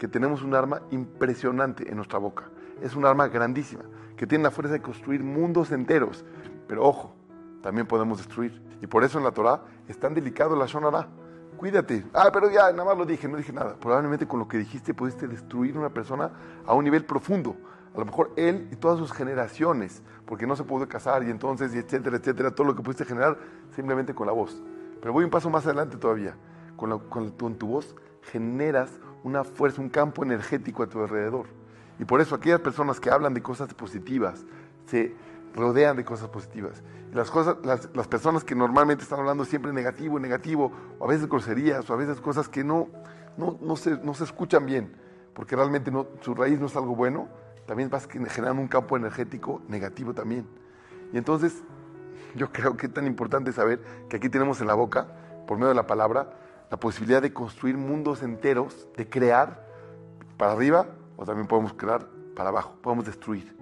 que tenemos un arma impresionante en nuestra boca. Es un arma grandísima, que tiene la fuerza de construir mundos enteros. Pero ojo, también podemos destruir. Y por eso en la Torah es tan delicado la Shonara. Cuídate. Ah, pero ya, nada más lo dije, no dije nada. Probablemente con lo que dijiste pudiste destruir una persona a un nivel profundo. A lo mejor él y todas sus generaciones, porque no se pudo casar y entonces, y etcétera, etcétera, todo lo que pudiste generar simplemente con la voz. Pero voy un paso más adelante todavía. Con, con, con tu voz generas una fuerza, un campo energético a tu alrededor. Y por eso aquellas personas que hablan de cosas positivas se rodean de cosas positivas. Las, cosas, las, las personas que normalmente están hablando siempre negativo, negativo, o a veces groserías, o a veces cosas que no, no, no, se, no se escuchan bien, porque realmente no, su raíz no es algo bueno, también vas generando un campo energético negativo también. Y entonces yo creo que es tan importante saber que aquí tenemos en la boca, por medio de la palabra, la posibilidad de construir mundos enteros, de crear para arriba o también podemos crear para abajo, podemos destruir.